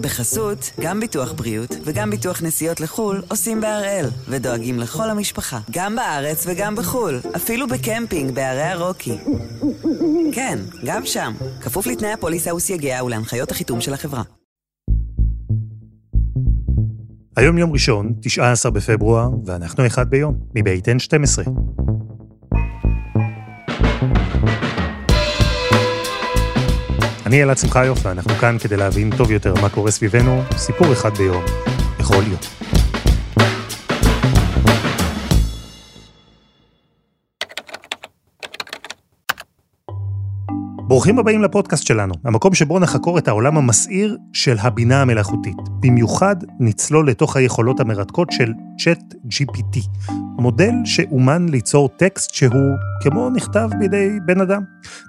בחסות, גם ביטוח בריאות וגם ביטוח נסיעות לחו"ל עושים בהראל, ודואגים לכל המשפחה, גם בארץ וגם בחו"ל, אפילו בקמפינג בערי הרוקי. כן, גם שם, כפוף לתנאי הפוליסה וסייגיה ולהנחיות החיתום של החברה. היום יום ראשון, 19 בפברואר, ואנחנו אחד ביום, מבית N12. אני אלעד שמחיוף, ואנחנו כאן כדי להבין טוב יותר מה קורה סביבנו, סיפור אחד ביום, בכל יום. ברוכים הבאים לפודקאסט שלנו, המקום שבו נחקור את העולם המסעיר של הבינה המלאכותית. במיוחד נצלול לתוך היכולות המרתקות של צ'אט GPT, מודל שאומן ליצור טקסט שהוא כמו נכתב בידי בן אדם.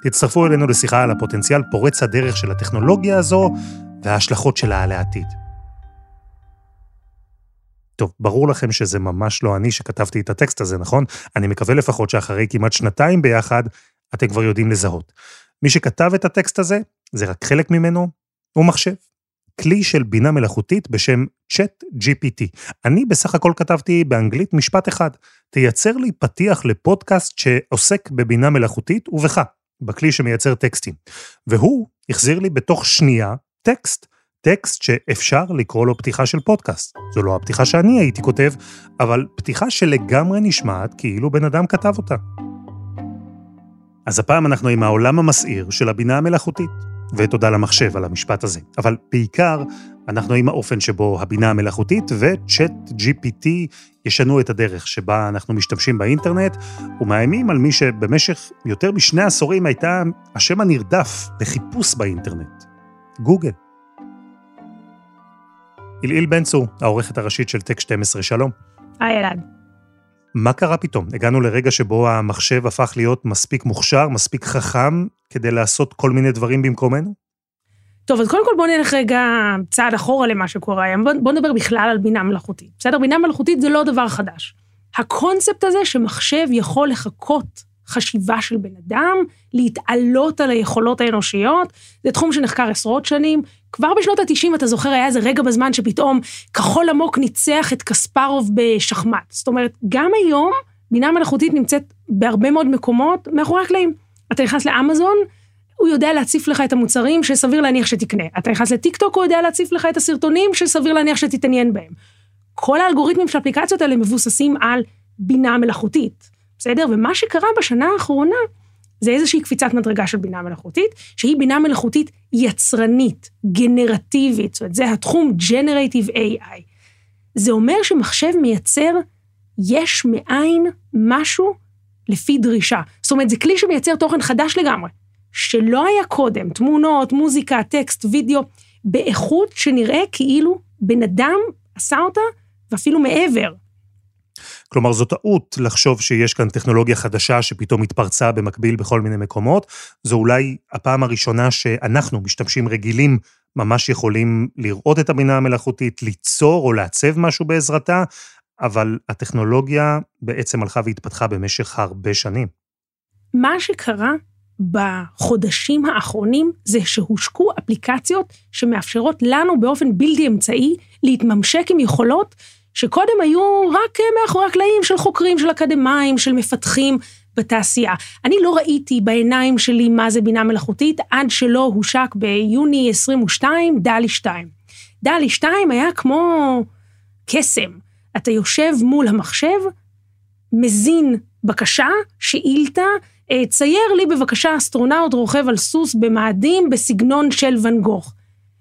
תצטרפו אלינו לשיחה על הפוטנציאל פורץ הדרך של הטכנולוגיה הזו וההשלכות שלה על העתיד. טוב, ברור לכם שזה ממש לא אני שכתבתי את הטקסט הזה, נכון? אני מקווה לפחות שאחרי כמעט שנתיים ביחד, אתם כבר יודעים לזהות. מי שכתב את הטקסט הזה, זה רק חלק ממנו, הוא מחשב. כלי של בינה מלאכותית בשם צ'אט GPT. אני בסך הכל כתבתי באנגלית משפט אחד, תייצר לי פתיח לפודקאסט שעוסק בבינה מלאכותית ובך, בכלי שמייצר טקסטים. והוא החזיר לי בתוך שנייה טקסט, טקסט שאפשר לקרוא לו פתיחה של פודקאסט. זו לא הפתיחה שאני הייתי כותב, אבל פתיחה שלגמרי נשמעת כאילו בן אדם כתב אותה. אז הפעם אנחנו עם העולם המסעיר של הבינה המלאכותית, ותודה למחשב על המשפט הזה. אבל בעיקר, אנחנו עם האופן שבו הבינה המלאכותית וצ'אט GPT ישנו את הדרך שבה אנחנו משתמשים באינטרנט, ומאיימים על מי שבמשך יותר משני עשורים הייתה השם הנרדף לחיפוש באינטרנט, גוגל. אילאיל בן צור, העורכת הראשית של טק 12, שלום. היי אלעד. מה קרה פתאום? הגענו לרגע שבו המחשב הפך להיות מספיק מוכשר, מספיק חכם, כדי לעשות כל מיני דברים במקומנו? טוב, אז קודם כל בואו נלך רגע צעד אחורה למה שקורה היום. בואו בוא נדבר בכלל על בינה מלאכותית. בסדר? בינה מלאכותית זה לא דבר חדש. הקונספט הזה שמחשב יכול לחקות חשיבה של בן אדם, להתעלות על היכולות האנושיות, זה תחום שנחקר עשרות שנים. כבר בשנות ה-90, אתה זוכר, היה איזה רגע בזמן שפתאום כחול עמוק ניצח את קספרוב בשחמט. זאת אומרת, גם היום בינה מלאכותית נמצאת בהרבה מאוד מקומות מאחורי הקלעים. אתה נכנס לאמזון, הוא יודע להציף לך את המוצרים שסביר להניח שתקנה. אתה נכנס לטיקטוק, הוא יודע להציף לך את הסרטונים שסביר להניח שתתעניין בהם. כל האלגוריתמים של האפליקציות האלה מבוססים על בינה מלאכותית. בסדר? ומה שקרה בשנה האחרונה, זה איזושהי קפיצת מדרגה של בינה מלאכותית, שהיא בינה מלאכותית יצרנית, גנרטיבית, זאת אומרת, זה התחום Generative AI. זה אומר שמחשב מייצר יש מאין משהו לפי דרישה. זאת אומרת, זה כלי שמייצר תוכן חדש לגמרי, שלא היה קודם, תמונות, מוזיקה, טקסט, וידאו, באיכות שנראה כאילו בן אדם עשה אותה, ואפילו מעבר. כלומר, זו טעות לחשוב שיש כאן טכנולוגיה חדשה שפתאום התפרצה במקביל בכל מיני מקומות. זו אולי הפעם הראשונה שאנחנו, משתמשים רגילים, ממש יכולים לראות את הבינה המלאכותית, ליצור או לעצב משהו בעזרתה, אבל הטכנולוגיה בעצם הלכה והתפתחה במשך הרבה שנים. מה שקרה בחודשים האחרונים זה שהושקו אפליקציות שמאפשרות לנו באופן בלתי אמצעי להתממשק עם יכולות שקודם היו רק מאחורי הקלעים של חוקרים, של אקדמאים, של מפתחים בתעשייה. אני לא ראיתי בעיניים שלי מה זה בינה מלאכותית עד שלא הושק ביוני 22 דלי 2. DALL-E 2 היה כמו קסם. אתה יושב מול המחשב, מזין בקשה, שאילתה, אה, צייר לי בבקשה אסטרונאוט רוכב על סוס במאדים בסגנון של ואן גוך.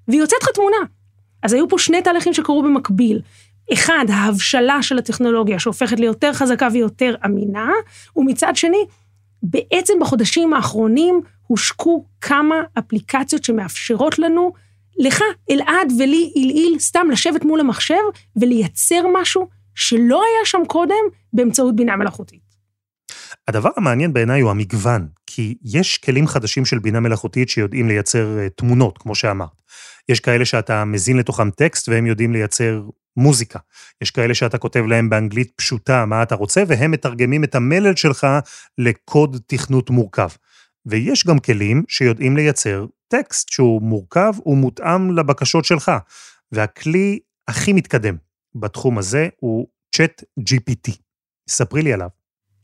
והיא יוצאת לך תמונה. אז היו פה שני תהליכים שקרו במקביל. אחד, ההבשלה של הטכנולוגיה שהופכת ליותר חזקה ויותר אמינה, ומצד שני, בעצם בחודשים האחרונים הושקו כמה אפליקציות שמאפשרות לנו, לך, אלעד ולי, עילעיל, סתם לשבת מול המחשב ולייצר משהו שלא היה שם קודם באמצעות בינה מלאכותית. הדבר המעניין בעיניי הוא המגוון, כי יש כלים חדשים של בינה מלאכותית שיודעים לייצר אה, תמונות, כמו שאמרת. יש כאלה שאתה מזין לתוכם טקסט והם יודעים לייצר מוזיקה. יש כאלה שאתה כותב להם באנגלית פשוטה מה אתה רוצה, והם מתרגמים את המלל שלך לקוד תכנות מורכב. ויש גם כלים שיודעים לייצר טקסט שהוא מורכב ומותאם לבקשות שלך. והכלי הכי מתקדם בתחום הזה הוא צ'אט GPT. ספרי לי עליו.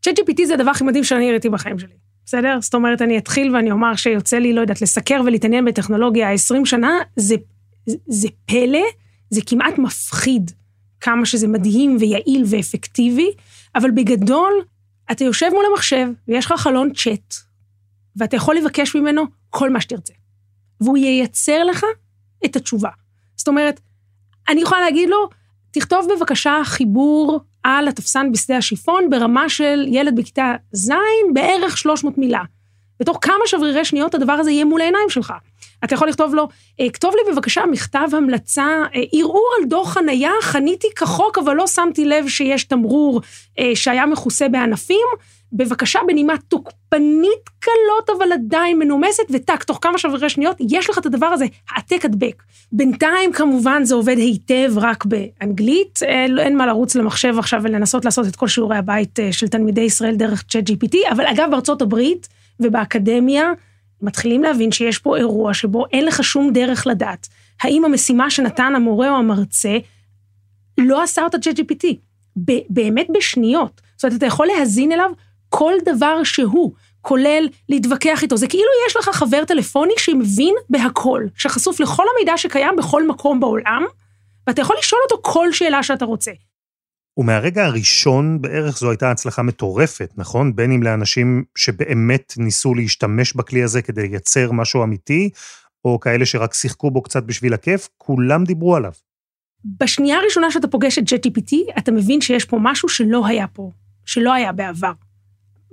צ'אט GPT זה הדבר הכי מדהים שאני ראיתי בחיים שלי. בסדר? זאת אומרת, אני אתחיל ואני אומר שיוצא לי, לא יודעת, לסקר ולהתעניין בטכנולוגיה 20 שנה, זה, זה, זה פלא, זה כמעט מפחיד כמה שזה מדהים ויעיל ואפקטיבי, אבל בגדול, אתה יושב מול המחשב ויש לך חלון צ'אט, ואתה יכול לבקש ממנו כל מה שתרצה. והוא ייצר לך את התשובה. זאת אומרת, אני יכולה להגיד לו, תכתוב בבקשה חיבור על התפסן בשדה השיפון ברמה של ילד בכיתה ז', בערך 300 מילה. בתוך כמה שברירי שניות הדבר הזה יהיה מול העיניים שלך. אתה יכול לכתוב לו, אה, כתוב לי בבקשה מכתב המלצה, אה, ערעור על דוח חנייה, חניתי כחוק, אבל לא שמתי לב שיש תמרור אה, שהיה מכוסה בענפים. בבקשה, בנימה תוקפנית קלות, אבל עדיין מנומסת, וטק, תוך כמה שברי שניות, יש לך את הדבר הזה, העתק הדבק. בינתיים, כמובן, זה עובד היטב רק באנגלית, אין מה לרוץ למחשב עכשיו ולנסות לעשות את כל שיעורי הבית של תלמידי ישראל דרך צ'אט GPT, אבל אגב, בארצות הברית ובאקדמיה, מתחילים להבין שיש פה אירוע שבו אין לך שום דרך לדעת האם המשימה שנתן המורה או המרצה לא עשה אותה ChatGPT. באמת בשניות. זאת אומרת, אתה יכול להזין אליו כל דבר שהוא, כולל להתווכח איתו. זה כאילו יש לך חבר טלפוני שמבין בהכל, שחשוף לכל המידע שקיים בכל מקום בעולם, ואתה יכול לשאול אותו כל שאלה שאתה רוצה. ומהרגע הראשון בערך זו הייתה הצלחה מטורפת, נכון? בין אם לאנשים שבאמת ניסו להשתמש בכלי הזה כדי לייצר משהו אמיתי, או כאלה שרק שיחקו בו קצת בשביל הכיף, כולם דיברו עליו. בשנייה הראשונה שאתה פוגש את JTPT, אתה מבין שיש פה משהו שלא היה פה, שלא היה בעבר.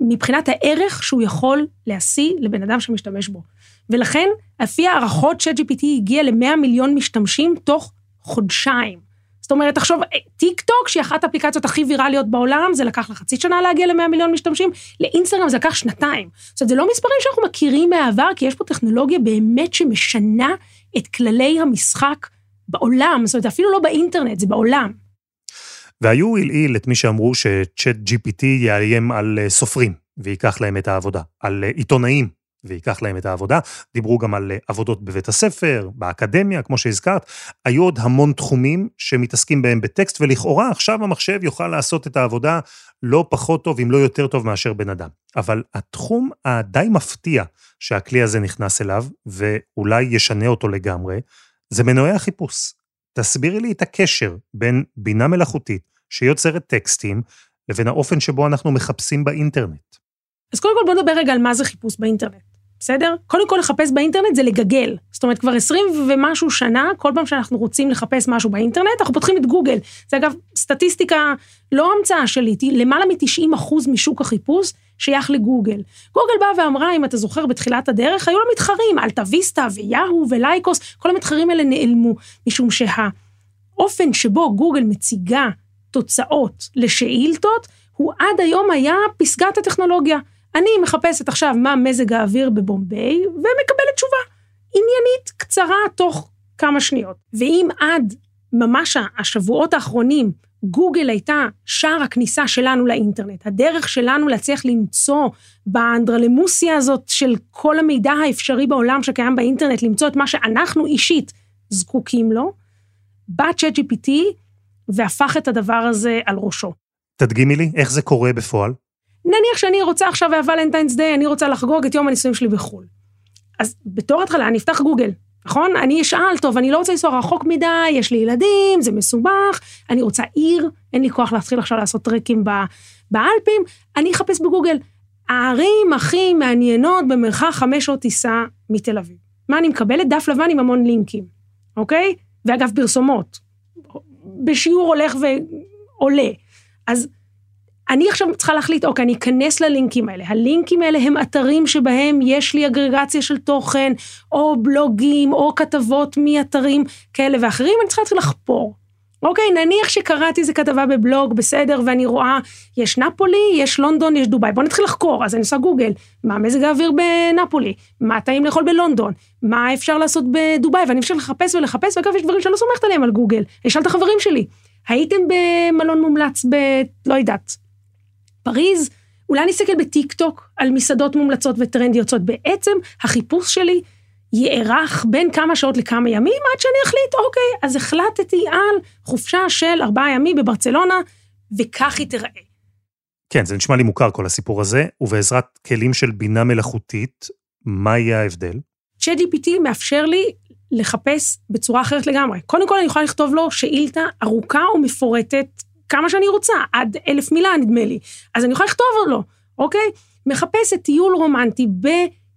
מבחינת הערך שהוא יכול להשיא לבן אדם שמשתמש בו. ולכן, לפי הערכות, ChatGPT הגיע ל-100 מיליון משתמשים תוך חודשיים. זאת אומרת, תחשוב, אה, טיק טוק, שהיא אחת האפליקציות הכי ויראליות בעולם, זה לקח לה חצי שנה להגיע ל-100 מיליון משתמשים, לאינסטגרם זה לקח שנתיים. זאת אומרת, זה לא מספרים שאנחנו מכירים מהעבר, כי יש פה טכנולוגיה באמת שמשנה את כללי המשחק בעולם, זאת אומרת, אפילו לא באינטרנט, זה בעולם. והיו הלעיל את מי שאמרו שצ'אט GPT יאיים על אה, סופרים, וייקח להם את העבודה, על אה, עיתונאים, וייקח להם את העבודה. דיברו גם על אה, עבודות בבית הספר, באקדמיה, כמו שהזכרת. היו עוד המון תחומים שמתעסקים בהם בטקסט, ולכאורה עכשיו המחשב יוכל לעשות את העבודה לא פחות טוב, אם לא יותר טוב מאשר בן אדם. אבל התחום הדי מפתיע שהכלי הזה נכנס אליו, ואולי ישנה אותו לגמרי, זה מנועי החיפוש. תסבירי לי את הקשר בין בינה מלאכותית שיוצרת טקסטים, לבין האופן שבו אנחנו מחפשים באינטרנט. אז קודם כל בוא נדבר רגע על מה זה חיפוש באינטרנט. בסדר? קודם כל לחפש באינטרנט זה לגגל. זאת אומרת, כבר 20 ומשהו שנה, כל פעם שאנחנו רוצים לחפש משהו באינטרנט, אנחנו פותחים את גוגל. זה אגב סטטיסטיקה, לא המצאה שלי, למעלה מ-90 אחוז משוק החיפוש שייך לגוגל. גוגל באה ואמרה, אם אתה זוכר, בתחילת הדרך, היו לה מתחרים, אלטה ויסטה ויהו ולייקוס, כל המתחרים האלה נעלמו, משום שהאופן שבו גוגל מציגה תוצאות לשאילתות, הוא עד היום היה פסגת הטכנולוגיה. אני מחפשת עכשיו מה מזג האוויר בבומביי, ומקבלת תשובה עניינית, קצרה, תוך כמה שניות. ואם עד ממש השבועות האחרונים גוגל הייתה שער הכניסה שלנו לאינטרנט, הדרך שלנו להצליח למצוא באנדרלמוסיה הזאת של כל המידע האפשרי בעולם שקיים באינטרנט, למצוא את מה שאנחנו אישית זקוקים לו, בא צ'אט GPT והפך את הדבר הזה על ראשו. תדגימי לי, איך זה קורה בפועל? נניח שאני רוצה עכשיו בוולנטיינס דיי, אני רוצה לחגוג את יום הנישואים שלי בחו"ל. אז בתור התחלה אני אפתח גוגל, נכון? אני אשאל, טוב, אני לא רוצה לנסוע רחוק מדי, יש לי ילדים, זה מסובך, אני רוצה עיר, אין לי כוח להתחיל עכשיו לעשות טרקים באלפים, אני אחפש בגוגל. הערים הכי מעניינות במרחק חמש שעות טיסה מתל אביב. מה אני מקבלת? דף לבן עם המון לינקים, אוקיי? ואגב, פרסומות. בשיעור הולך ועולה. אז אני עכשיו צריכה להחליט, אוקיי, אני אכנס ללינקים האלה. הלינקים האלה הם אתרים שבהם יש לי אגרגציה של תוכן, או בלוגים, או כתבות מאתרים כאלה ואחרים, אני צריכה להתחיל לחפור. אוקיי, נניח שקראתי איזה כתבה בבלוג, בסדר, ואני רואה, יש נפולי, יש לונדון, יש דובאי. בוא נתחיל לחקור, אז אני עושה גוגל, מה מזג האוויר בנפולי? מה טעים לאכול בלונדון? מה אפשר לעשות בדובאי? ואני אפשר לחפש ולחפש, ואגב, יש דברים שאני לא סומכת עליהם על גוגל. אני אשאל את החברים שלי, הייתם במלון מומלץ ב... לא יודעת, פריז, אולי אני אסתכל בטיק טוק על מסעדות מומלצות וטרנדיות. בעצם החיפוש שלי יארך בין כמה שעות לכמה ימים עד שאני אחליט, אוקיי, אז החלטתי על חופשה של ארבעה ימים בברצלונה, וכך היא תיראה. כן, זה נשמע לי מוכר כל הסיפור הזה, ובעזרת כלים של בינה מלאכותית, מה יהיה ההבדל? ChatGPT מאפשר לי לחפש בצורה אחרת לגמרי. קודם כל, אני יכולה לכתוב לו שאילתה ארוכה ומפורטת, כמה שאני רוצה, עד אלף מילה נדמה לי. אז אני יכולה לכתוב לו, אוקיי? מחפשת טיול רומנטי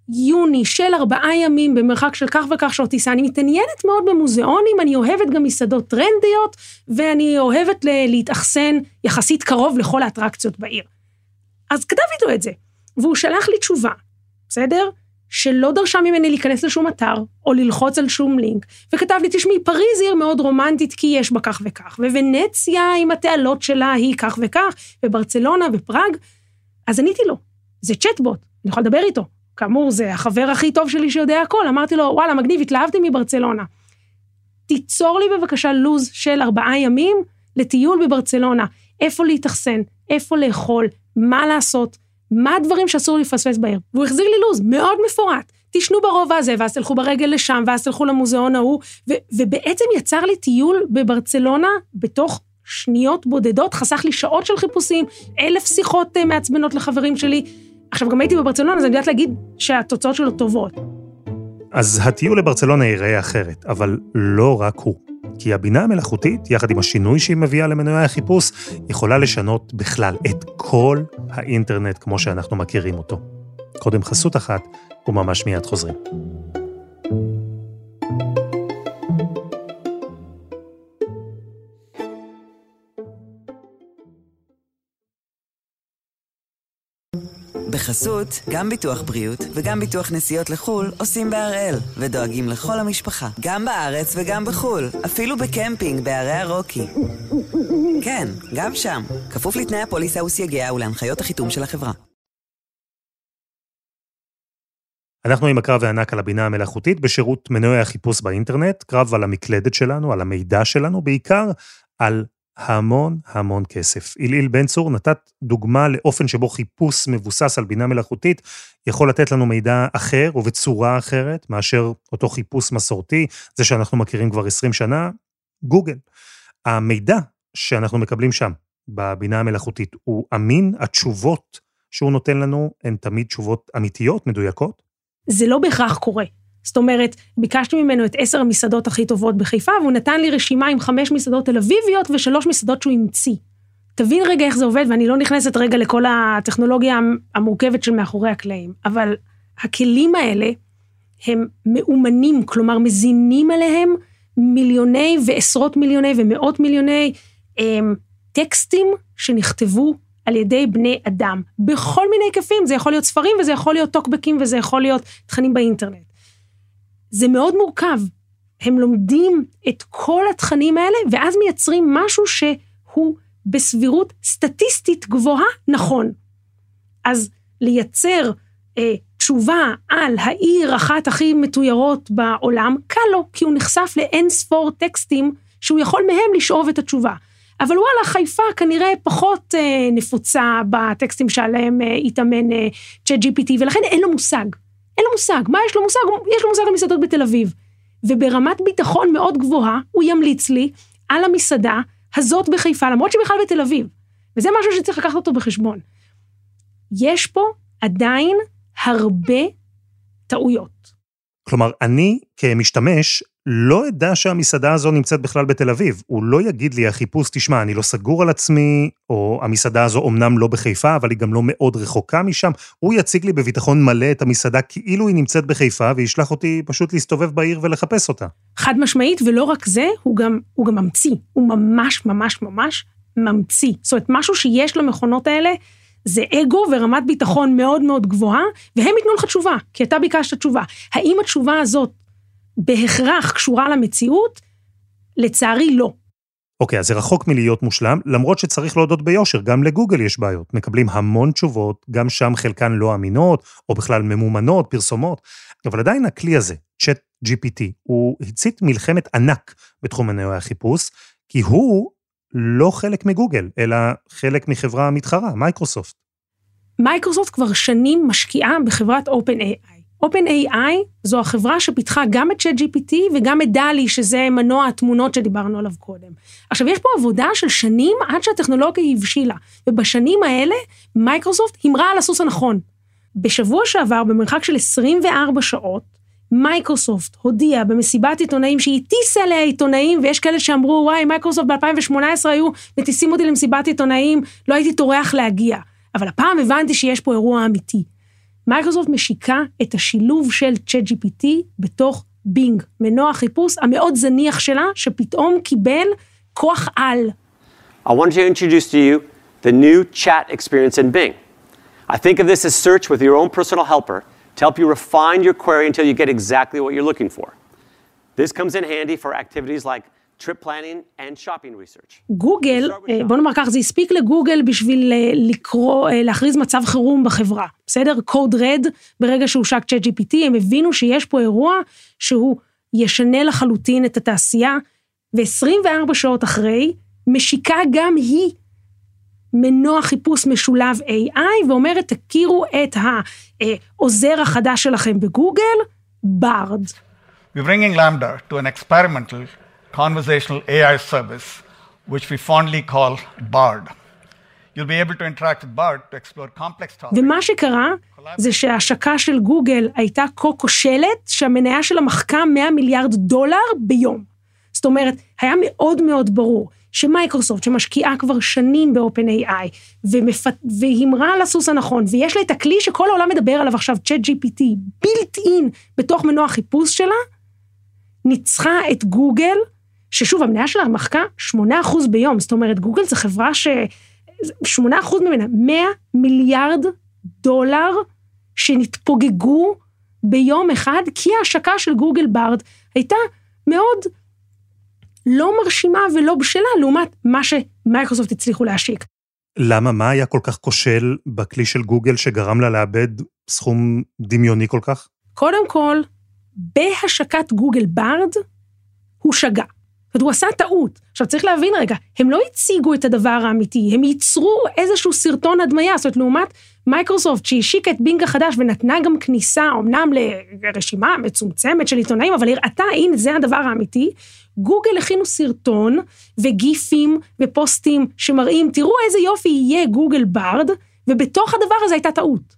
ביוני של ארבעה ימים במרחק של כך וכך שעות טיסה. אני מתעניינת מאוד במוזיאונים, אני אוהבת גם מסעדות טרנדיות, ואני אוהבת להתאכסן יחסית קרוב לכל האטרקציות בעיר. אז כתבתי לו את זה, והוא שלח לי תשובה, בסדר? שלא דרשה ממני להיכנס לשום אתר, או ללחוץ על שום לינק, וכתב לי, תשמעי, פריז עיר מאוד רומנטית כי יש בה כך וכך, וונציה עם התעלות שלה היא כך וכך, וברצלונה ופראג. אז עניתי לו, זה צ'טבוט, אני יכולה לדבר איתו. כאמור, זה החבר הכי טוב שלי שיודע הכל. אמרתי לו, וואלה, מגניב, התלהבתי מברצלונה. תיצור לי בבקשה לו"ז של ארבעה ימים לטיול בברצלונה. איפה להתאכסן, איפה לאכול, מה לעשות, מה הדברים שאסור לפספס בעיר. והוא החזיר לי לו"ז מאוד מפורט. תשנו ברובע הזה, ואז תלכו ברגל לשם, ואז תלכו למוזיאון ההוא, ו- ובעצם יצר לי טיול בברצלונה בתוך שניות בודדות, חסך לי שעות של חיפושים, אלף שיחות uh, מעצבנות לחברים שלי. עכשיו, גם הייתי בברצלונה, אז אני יודעת להגיד שהתוצאות שלו טובות. אז הטיול לברצלונה ייראה אחרת, אבל לא רק הוא. כי הבינה המלאכותית, יחד עם השינוי שהיא מביאה למנועי החיפוש, יכולה לשנות בכלל את כל האינטרנט כמו שאנחנו מכירים אותו. קודם חסות אחת, וממש מיד חוזרים. בחסות, גם ביטוח בריאות וגם ביטוח נסיעות לחו"ל עושים בהראל, ודואגים לכל המשפחה, גם בארץ וגם בחו"ל, אפילו בקמפינג בערי הרוקי. כן, גם שם, כפוף לתנאי הפוליסה וסייגיה ולהנחיות החיתום של החברה. אנחנו עם הקרב הענק על הבינה המלאכותית בשירות מנועי החיפוש באינטרנט, קרב על המקלדת שלנו, על המידע שלנו, בעיקר על המון המון כסף. איליל בן צור נתת דוגמה לאופן שבו חיפוש מבוסס על בינה מלאכותית יכול לתת לנו מידע אחר ובצורה אחרת מאשר אותו חיפוש מסורתי, זה שאנחנו מכירים כבר 20 שנה, גוגל. המידע שאנחנו מקבלים שם, בבינה המלאכותית, הוא אמין? התשובות שהוא נותן לנו הן תמיד תשובות אמיתיות, מדויקות? זה לא בהכרח קורה. זאת אומרת, ביקשתי ממנו את עשר המסעדות הכי טובות בחיפה, והוא נתן לי רשימה עם חמש מסעדות תל אביביות ושלוש מסעדות שהוא המציא. תבין רגע איך זה עובד, ואני לא נכנסת רגע לכל הטכנולוגיה המורכבת של מאחורי הקלעים, אבל הכלים האלה הם מאומנים, כלומר מזינים עליהם מיליוני ועשרות מיליוני ומאות מיליוני הם, אמ, טקסטים שנכתבו על ידי בני אדם, בכל מיני היקפים, זה יכול להיות ספרים וזה יכול להיות טוקבקים וזה יכול להיות תכנים באינטרנט. זה מאוד מורכב. הם לומדים את כל התכנים האלה, ואז מייצרים משהו שהוא בסבירות סטטיסטית גבוהה נכון. אז לייצר אה, תשובה על העיר אחת הכי מתוירות בעולם, קל לו, כי הוא נחשף לאין ספור טקסטים שהוא יכול מהם לשאוב את התשובה. אבל וואלה, חיפה כנראה פחות אה, נפוצה בטקסטים שעליהם אה, התאמן אה, צ'אט GPT, ולכן אין לו מושג. אין לו מושג. מה יש לו מושג? יש לו מושג על מסעדות בתל אביב. וברמת ביטחון מאוד גבוהה, הוא ימליץ לי על המסעדה הזאת בחיפה, למרות שהיא בכלל בתל אביב. וזה משהו שצריך לקחת אותו בחשבון. יש פה עדיין הרבה טעויות. כלומר, אני כמשתמש לא אדע שהמסעדה הזו נמצאת בכלל בתל אביב. הוא לא יגיד לי, החיפוש, תשמע, אני לא סגור על עצמי, או המסעדה הזו אומנם לא בחיפה, אבל היא גם לא מאוד רחוקה משם. הוא יציג לי בביטחון מלא את המסעדה כאילו היא נמצאת בחיפה, וישלח אותי פשוט להסתובב בעיר ולחפש אותה. חד משמעית, ולא רק זה, הוא גם, הוא גם ממציא. הוא ממש ממש ממש ממציא. זאת אומרת, משהו שיש למכונות האלה, זה אגו ורמת ביטחון מאוד מאוד גבוהה, והם ייתנו לך תשובה, כי אתה ביקשת תשובה. האם התשובה הזאת בהכרח קשורה למציאות? לצערי לא. אוקיי, אז זה רחוק מלהיות מושלם, למרות שצריך להודות ביושר, גם לגוגל יש בעיות. מקבלים המון תשובות, גם שם חלקן לא אמינות, או בכלל ממומנות, פרסומות, אבל עדיין הכלי הזה, ChatGPT, הוא הצית מלחמת ענק בתחום מנועי החיפוש, כי הוא לא חלק מגוגל, אלא חלק מחברה מתחרה, מייקרוסופט. מייקרוסופט כבר שנים משקיעה בחברת OpenAI. OpenAI זו החברה שפיתחה גם את ChatGPT וגם את DALL-E, שזה מנוע התמונות שדיברנו עליו קודם. עכשיו, יש פה עבודה של שנים עד שהטכנולוגיה הבשילה, ובשנים האלה מייקרוסופט הימרה על הסוס הנכון. בשבוע שעבר, במרחק של 24 שעות, מייקרוסופט הודיעה במסיבת עיתונאים שהיא הטיסה אליה עיתונאים, ויש כאלה שאמרו, וואי, מייקרוסופט ב-2018 היו מטיסים אותי למסיבת עיתונאים, לא הייתי טורח להגיע. אבל הפעם הבנתי שיש פה אירוע אמיתי. מייקרוסופט משיקה את השילוב של ChatGPT בתוך בינג, מנוע החיפוש המאוד זניח שלה, שפתאום קיבל כוח על. I want to introduce to you the new chat experience in Bing. I think of this as search with your own personal helper to help you refine your query until you get exactly what you're looking for. This comes in handy for activities like trip planning and shopping research. גוגל, אה, בוא נאמר כך, זה הספיק לגוגל בשביל אה, לקרוא, אה, להכריז מצב חירום בחברה, בסדר? קוד רד, ברגע שהושק צ'אט GPT, הם הבינו שיש פה אירוע שהוא ישנה לחלוטין את התעשייה, ו-24 שעות אחרי, משיקה גם היא מנוע חיפוש משולב AI, ואומרת, תכירו את העוזר החדש שלכם בגוגל, ברד. We're bringing Lambda to an experimental conversational AI service, which we fondly call BARD. You'll be able to interact with BARD to explore complex topics. ומה שקרה זה שההשקה של גוגל הייתה כה כושלת, שהמניה שלה מחקה 100 מיליארד דולר ביום. זאת אומרת, היה מאוד מאוד ברור שמייקרוסופט, שמשקיעה כבר שנים ב-open-AI, ומפ... והימרה על הסוס הנכון, ויש לה את הכלי שכל העולם מדבר עליו עכשיו, צ'אט GPT, בילט אין בתוך מנוע החיפוש שלה, ניצחה את גוגל, ששוב, המניה שלה מחקה 8% ביום, זאת אומרת, גוגל זו חברה ש... 8% ממנה, 100 מיליארד דולר שנתפוגגו ביום אחד, כי ההשקה של גוגל בארד הייתה מאוד לא מרשימה ולא בשלה לעומת מה שמייקרוסופט הצליחו להשיק. למה? מה היה כל כך כושל בכלי של גוגל שגרם לה לאבד סכום דמיוני כל כך? קודם כל, בהשקת גוגל בארד, הוא שגה. זאת אומרת, הוא עשה טעות. עכשיו, צריך להבין רגע, הם לא הציגו את הדבר האמיתי, הם ייצרו איזשהו סרטון הדמיה, זאת אומרת, לעומת מייקרוסופט, שהשיקה את בינג החדש ונתנה גם כניסה, אמנם לרשימה מצומצמת של עיתונאים, אבל הראתה, הנה, זה הדבר האמיתי, גוגל הכינו סרטון ו GIFים ופוסטים שמראים, תראו איזה יופי יהיה גוגל בארד, ובתוך הדבר הזה הייתה טעות.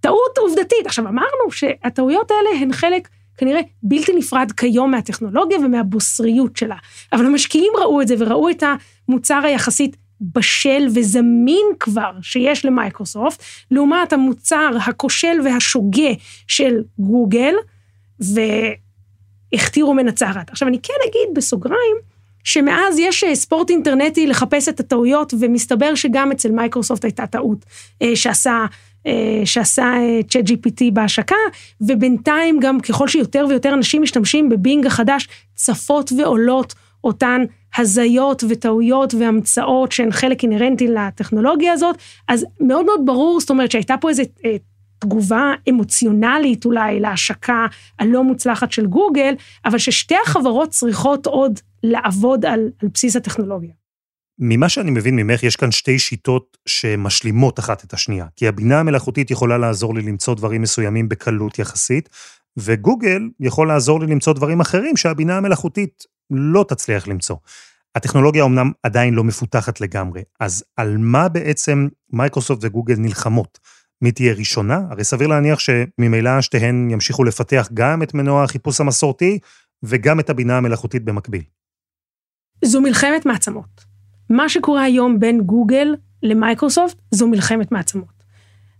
טעות עובדתית. עכשיו, אמרנו שהטעויות האלה הן חלק כנראה בלתי נפרד כיום מהטכנולוגיה ומהבוסריות שלה. אבל המשקיעים ראו את זה וראו את המוצר היחסית בשל וזמין כבר שיש למייקרוסופט, לעומת המוצר הכושל והשוגה של גוגל, והכתירו מנצחת. עכשיו, אני כן אגיד בסוגריים, שמאז יש ספורט אינטרנטי לחפש את הטעויות, ומסתבר שגם אצל מייקרוסופט הייתה טעות שעשה אה, שעשה צ'אט אה, GPT בהשקה, ובינתיים גם ככל שיותר ויותר אנשים משתמשים בבינג החדש, צפות ועולות אותן הזיות וטעויות והמצאות שהן חלק אינהרנטי לטכנולוגיה הזאת, אז מאוד מאוד ברור, זאת אומרת שהייתה פה איזו אה, תגובה אמוציונלית אולי להשקה הלא מוצלחת של גוגל, אבל ששתי החברות צריכות עוד לעבוד על, על בסיס הטכנולוגיה. ממה שאני מבין ממך, יש כאן שתי שיטות שמשלימות אחת את השנייה. כי הבינה המלאכותית יכולה לעזור לי למצוא דברים מסוימים בקלות יחסית, וגוגל יכול לעזור לי למצוא דברים אחרים שהבינה המלאכותית לא תצליח למצוא. הטכנולוגיה אמנם עדיין לא מפותחת לגמרי, אז על מה בעצם מייקרוסופט וגוגל נלחמות? מי תהיה ראשונה? הרי סביר להניח שממילא שתיהן ימשיכו לפתח גם את מנוע החיפוש המסורתי וגם את הבינה המלאכותית במקביל. זו מלחמת מעצמות. מה שקורה היום בין גוגל למייקרוסופט זו מלחמת מעצמות.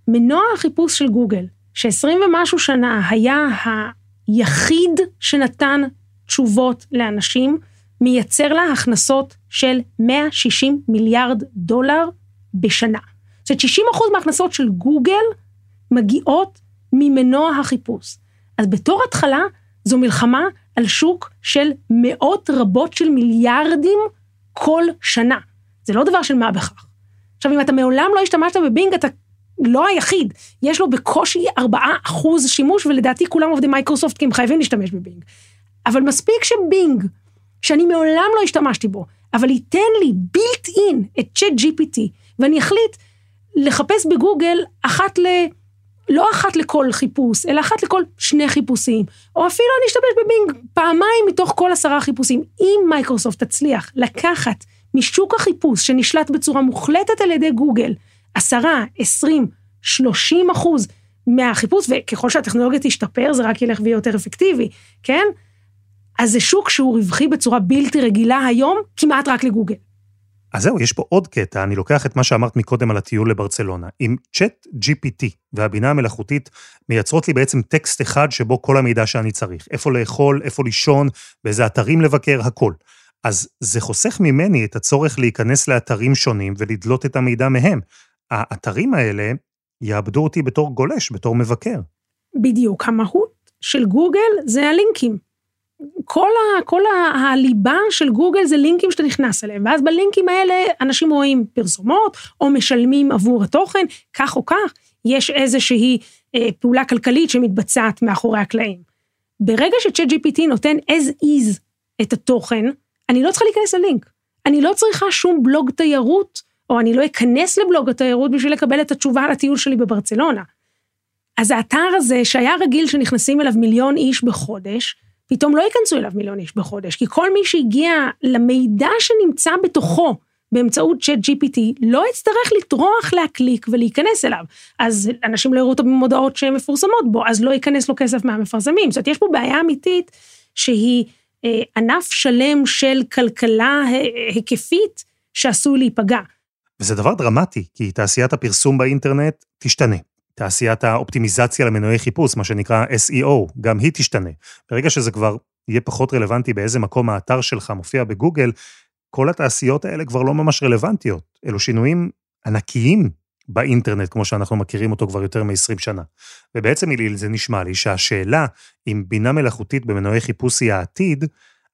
מנוע החיפוש של גוגל, ש-20 ומשהו שנה היה היחיד שנתן תשובות לאנשים, מייצר לה הכנסות של 160 מיליארד דולר בשנה. זאת אומרת, 60 אחוז מההכנסות של גוגל מגיעות ממנוע החיפוש. אז בתור התחלה, זו מלחמה על שוק של מאות רבות של מיליארדים כל שנה. זה לא דבר של מה בכך. עכשיו, אם אתה מעולם לא השתמשת בבינג, אתה לא היחיד. יש לו בקושי 4% שימוש, ולדעתי כולם עובדי מייקרוסופט כי הם חייבים להשתמש בבינג. אבל מספיק שבינג, שאני מעולם לא השתמשתי בו, אבל ייתן לי built-in את צ'אט GPT, ואני אחליט לחפש בגוגל אחת ל... לא אחת לכל חיפוש, אלא אחת לכל שני חיפושים, או אפילו אני אשתמש בבינג פעמיים מתוך כל עשרה חיפושים. אם מייקרוסופט תצליח לקחת משוק החיפוש שנשלט בצורה מוחלטת על ידי גוגל, עשרה, עשרים, שלושים אחוז מהחיפוש, וככל שהטכנולוגיה תשתפר זה רק ילך ויהיה יותר אפקטיבי, כן? אז זה שוק שהוא רווחי בצורה בלתי רגילה היום, כמעט רק לגוגל. אז זהו, יש פה עוד קטע, אני לוקח את מה שאמרת מקודם על הטיול לברצלונה. עם צ'אט GPT והבינה המלאכותית מייצרות לי בעצם טקסט אחד שבו כל המידע שאני צריך. איפה לאכול, איפה לישון, באיזה אתרים לבקר, הכל. אז זה חוסך ממני את הצורך להיכנס לאתרים שונים ולדלות את המידע מהם. האתרים האלה יאבדו אותי בתור גולש, בתור מבקר. בדיוק, המהות של גוגל זה הלינקים. כל, ה, כל ה, הליבה של גוגל זה לינקים שאתה נכנס אליהם, ואז בלינקים האלה אנשים רואים פרסומות, או משלמים עבור התוכן, כך או כך, יש איזושהי אה, פעולה כלכלית שמתבצעת מאחורי הקלעים. ברגע שצ'אט GPT נותן as is את התוכן, אני לא צריכה להיכנס ללינק. אני לא צריכה שום בלוג תיירות, או אני לא אכנס לבלוג התיירות בשביל לקבל את התשובה על הטיול שלי בברצלונה. אז האתר הזה, שהיה רגיל שנכנסים אליו מיליון איש בחודש, פתאום לא ייכנסו אליו מיליון איש בחודש, כי כל מי שהגיע למידע שנמצא בתוכו באמצעות צ'אט GPT, לא יצטרך לטרוח להקליק ולהיכנס אליו. אז אנשים לא יראו אותו במודעות שהן מפורסמות בו, אז לא ייכנס לו כסף מהמפרסמים. זאת אומרת, יש פה בעיה אמיתית שהיא אה, ענף שלם של כלכלה היקפית שעשוי להיפגע. וזה דבר דרמטי, כי תעשיית הפרסום באינטרנט תשתנה. תעשיית האופטימיזציה למנועי חיפוש, מה שנקרא SEO, גם היא תשתנה. ברגע שזה כבר יהיה פחות רלוונטי באיזה מקום האתר שלך מופיע בגוגל, כל התעשיות האלה כבר לא ממש רלוונטיות. אלו שינויים ענקיים באינטרנט, כמו שאנחנו מכירים אותו כבר יותר מ-20 שנה. ובעצם, איליל, זה נשמע לי שהשאלה אם בינה מלאכותית במנועי חיפוש היא העתיד,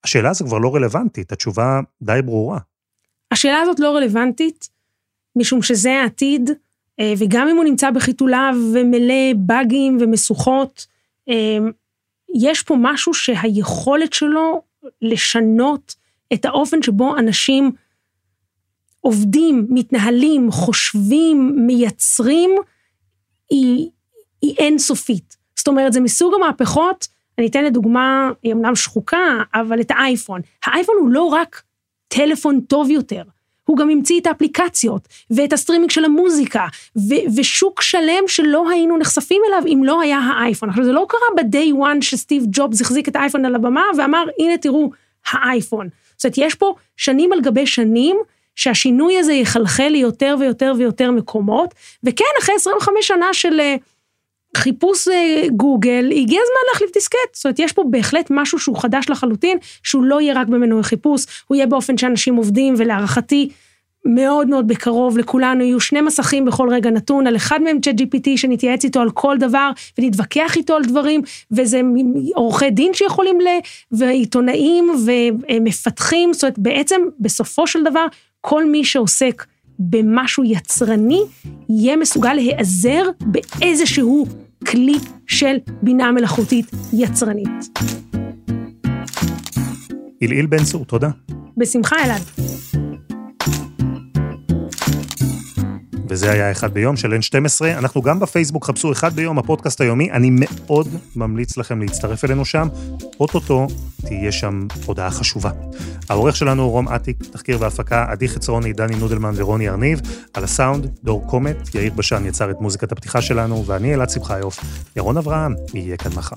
השאלה הזו כבר לא רלוונטית, התשובה די ברורה. השאלה הזאת לא רלוונטית, משום שזה העתיד, וגם אם הוא נמצא בחיתוליו ומלא באגים ומשוכות, אה, יש פה משהו שהיכולת שלו לשנות את האופן שבו אנשים עובדים, מתנהלים, חושבים, מייצרים, היא, היא אינסופית. זאת אומרת, זה מסוג המהפכות, אני אתן לדוגמה, היא אמנם שחוקה, אבל את האייפון. האייפון הוא לא רק טלפון טוב יותר, הוא גם המציא את האפליקציות, ואת הסטרימינג של המוזיקה, ו- ושוק שלם שלא היינו נחשפים אליו אם לא היה האייפון. עכשיו, זה לא קרה ב-day one שסטיב ג'ובס החזיק את האייפון על הבמה ואמר, הנה תראו, האייפון. זאת אומרת, יש פה שנים על גבי שנים, שהשינוי הזה יחלחל ליותר ויותר ויותר מקומות, וכן, אחרי 25 שנה של אה, חיפוש אה, גוגל, הגיע הזמן להחליף דיסקט. זאת אומרת, יש פה בהחלט משהו שהוא חדש לחלוטין, שהוא לא יהיה רק במנועי חיפוש, הוא יהיה באופן שאנשים עובדים, ולהערכתי, מאוד מאוד בקרוב לכולנו יהיו שני מסכים בכל רגע נתון, על אחד מהם צ'אט GPT שנתייעץ איתו על כל דבר ונתווכח איתו על דברים, וזה עורכי דין שיכולים ל... ועיתונאים ומפתחים, זאת אומרת בעצם בסופו של דבר כל מי שעוסק במשהו יצרני, יהיה מסוגל להיעזר באיזשהו כלי של בינה מלאכותית יצרנית. אילאיל בן צור, תודה. בשמחה, אלעד. וזה היה אחד ביום של N12. אנחנו גם בפייסבוק, חפשו אחד ביום, הפודקאסט היומי. אני מאוד ממליץ לכם להצטרף אלינו שם. אוטוטו תהיה שם הודעה חשובה. העורך שלנו הוא רום אטיק, תחקיר והפקה, עדי חצרוני, דני נודלמן ורוני ארניב. על הסאונד, דור קומט, יאיר בשן יצר את מוזיקת הפתיחה שלנו, ואני אלעד שמחיוף. ירון אברהם יהיה כאן מחר.